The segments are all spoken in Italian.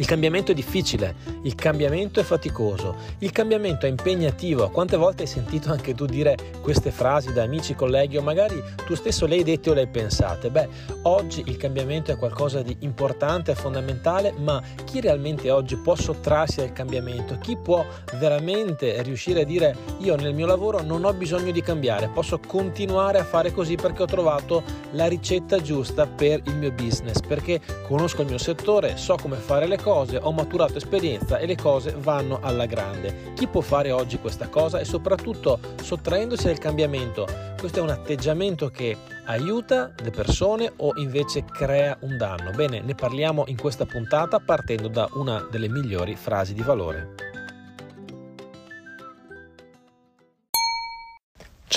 Il cambiamento è difficile, il cambiamento è faticoso, il cambiamento è impegnativo. Quante volte hai sentito anche tu dire queste frasi da amici, colleghi o magari tu stesso le hai dette o le hai pensate? Beh, oggi il cambiamento è qualcosa di importante, fondamentale, ma chi realmente oggi può sottrarsi al cambiamento? Chi può veramente riuscire a dire io nel mio lavoro non ho bisogno di cambiare, posso continuare a fare così perché ho trovato la ricetta giusta per il mio business, perché conosco il mio settore, so come fare le cose cose, ho maturato esperienza e le cose vanno alla grande. Chi può fare oggi questa cosa e soprattutto sottraendosi al cambiamento? Questo è un atteggiamento che aiuta le persone o invece crea un danno? Bene, ne parliamo in questa puntata partendo da una delle migliori frasi di valore.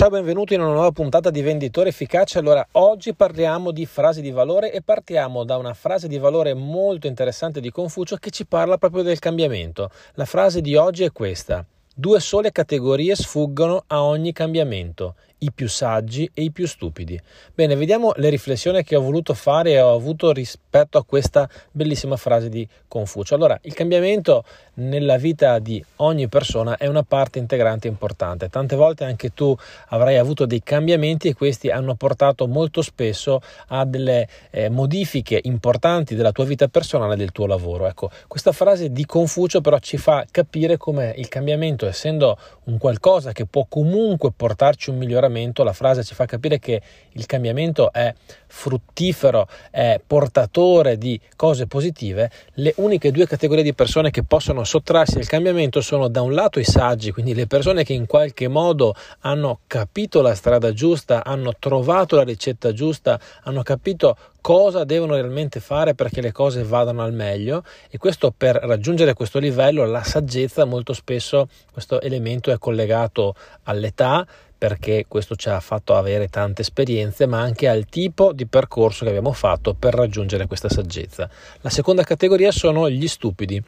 Ciao, benvenuti in una nuova puntata di Venditore Efficace. Allora, oggi parliamo di frasi di valore e partiamo da una frase di valore molto interessante di Confucio che ci parla proprio del cambiamento. La frase di oggi è questa. Due sole categorie sfuggono a ogni cambiamento, i più saggi e i più stupidi. Bene, vediamo le riflessioni che ho voluto fare e ho avuto rispetto a questa bellissima frase di Confucio. Allora, il cambiamento nella vita di ogni persona è una parte integrante importante. Tante volte anche tu avrai avuto dei cambiamenti e questi hanno portato molto spesso a delle eh, modifiche importanti della tua vita personale e del tuo lavoro. Ecco, questa frase di Confucio però ci fa capire come il cambiamento, essendo un qualcosa che può comunque portarci un miglioramento, la frase ci fa capire che il cambiamento è fruttifero, è portatore di cose positive, le uniche due categorie di persone che possono sottrarsi al cambiamento sono da un lato i saggi, quindi le persone che in qualche modo hanno capito la strada giusta, hanno trovato la ricetta giusta, hanno capito cosa devono realmente fare perché le cose vadano al meglio e questo per raggiungere questo livello la saggezza molto spesso questo elemento è collegato all'età perché questo ci ha fatto avere tante esperienze, ma anche al tipo di percorso che abbiamo fatto per raggiungere questa saggezza. La seconda categoria sono gli stupidi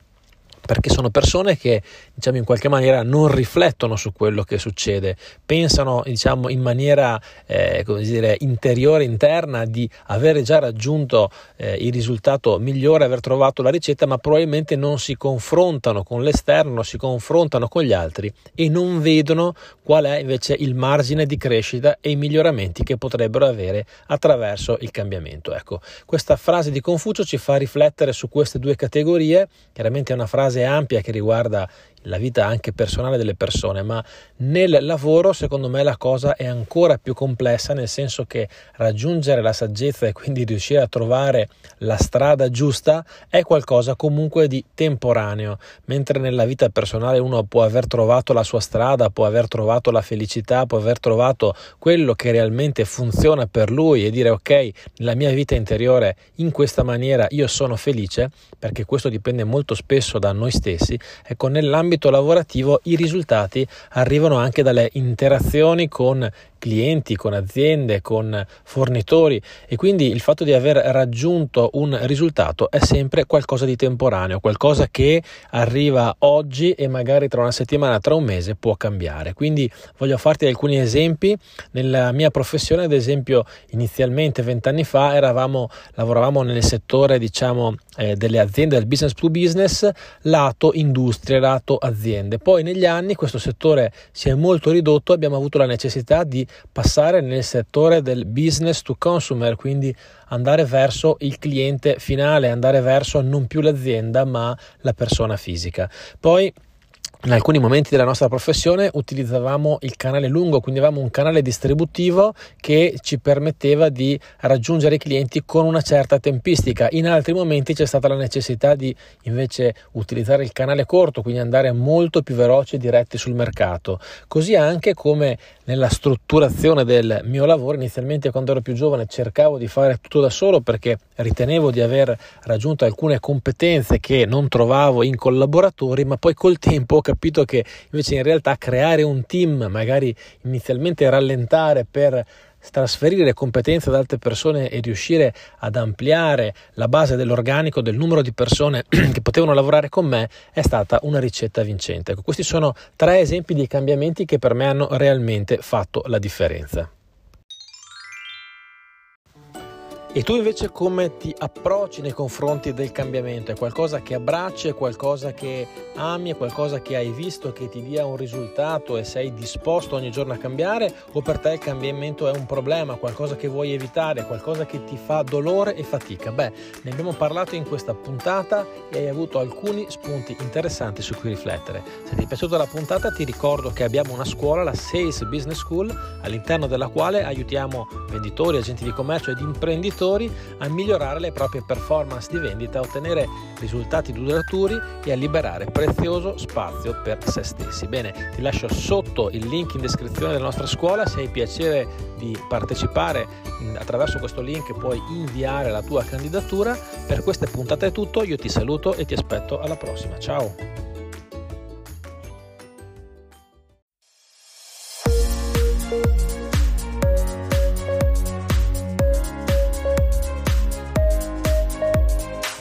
perché sono persone che diciamo in qualche maniera non riflettono su quello che succede, pensano diciamo in maniera eh, dire, interiore, interna di avere già raggiunto eh, il risultato migliore, aver trovato la ricetta, ma probabilmente non si confrontano con l'esterno, si confrontano con gli altri e non vedono qual è invece il margine di crescita e i miglioramenti che potrebbero avere attraverso il cambiamento. Ecco, questa frase di Confucio ci fa riflettere su queste due categorie, chiaramente è una frase fase ampia che riguarda la vita anche personale delle persone, ma nel lavoro secondo me la cosa è ancora più complessa, nel senso che raggiungere la saggezza e quindi riuscire a trovare la strada giusta è qualcosa comunque di temporaneo, mentre nella vita personale uno può aver trovato la sua strada, può aver trovato la felicità, può aver trovato quello che realmente funziona per lui e dire ok, nella mia vita interiore in questa maniera io sono felice, perché questo dipende molto spesso da noi stessi, ecco nell'ambito ambito lavorativo i risultati arrivano anche dalle interazioni con clienti, con aziende, con fornitori e quindi il fatto di aver raggiunto un risultato è sempre qualcosa di temporaneo, qualcosa che arriva oggi e magari tra una settimana, tra un mese può cambiare. Quindi voglio farti alcuni esempi. Nella mia professione, ad esempio, inizialmente vent'anni fa eravamo, lavoravamo nel settore diciamo eh, delle aziende del business to business lato industria, lato aziende. Poi negli anni questo settore si è molto ridotto, abbiamo avuto la necessità di passare nel settore del business to consumer, quindi andare verso il cliente finale, andare verso non più l'azienda ma la persona fisica. Poi in alcuni momenti della nostra professione utilizzavamo il canale lungo, quindi avevamo un canale distributivo che ci permetteva di raggiungere i clienti con una certa tempistica. In altri momenti c'è stata la necessità di invece utilizzare il canale corto, quindi andare molto più veloci e diretti sul mercato. Così anche come nella strutturazione del mio lavoro, inizialmente quando ero più giovane cercavo di fare tutto da solo perché ritenevo di aver raggiunto alcune competenze che non trovavo in collaboratori, ma poi col tempo capito che invece in realtà creare un team, magari inizialmente rallentare per trasferire competenze ad altre persone e riuscire ad ampliare la base dell'organico del numero di persone che potevano lavorare con me è stata una ricetta vincente. Ecco, questi sono tre esempi di cambiamenti che per me hanno realmente fatto la differenza. E tu invece come ti approcci nei confronti del cambiamento? È qualcosa che abbracci, è qualcosa che ami, è qualcosa che hai visto che ti dia un risultato e sei disposto ogni giorno a cambiare? O per te il cambiamento è un problema, qualcosa che vuoi evitare, qualcosa che ti fa dolore e fatica? Beh, ne abbiamo parlato in questa puntata e hai avuto alcuni spunti interessanti su cui riflettere. Se ti è piaciuta la puntata ti ricordo che abbiamo una scuola, la Sales Business School, all'interno della quale aiutiamo venditori, agenti di commercio ed imprenditori investitori a migliorare le proprie performance di vendita, a ottenere risultati duraturi e a liberare prezioso spazio per se stessi. Bene, ti lascio sotto il link in descrizione della nostra scuola, se hai piacere di partecipare attraverso questo link puoi inviare la tua candidatura. Per queste puntate è tutto, io ti saluto e ti aspetto alla prossima. Ciao!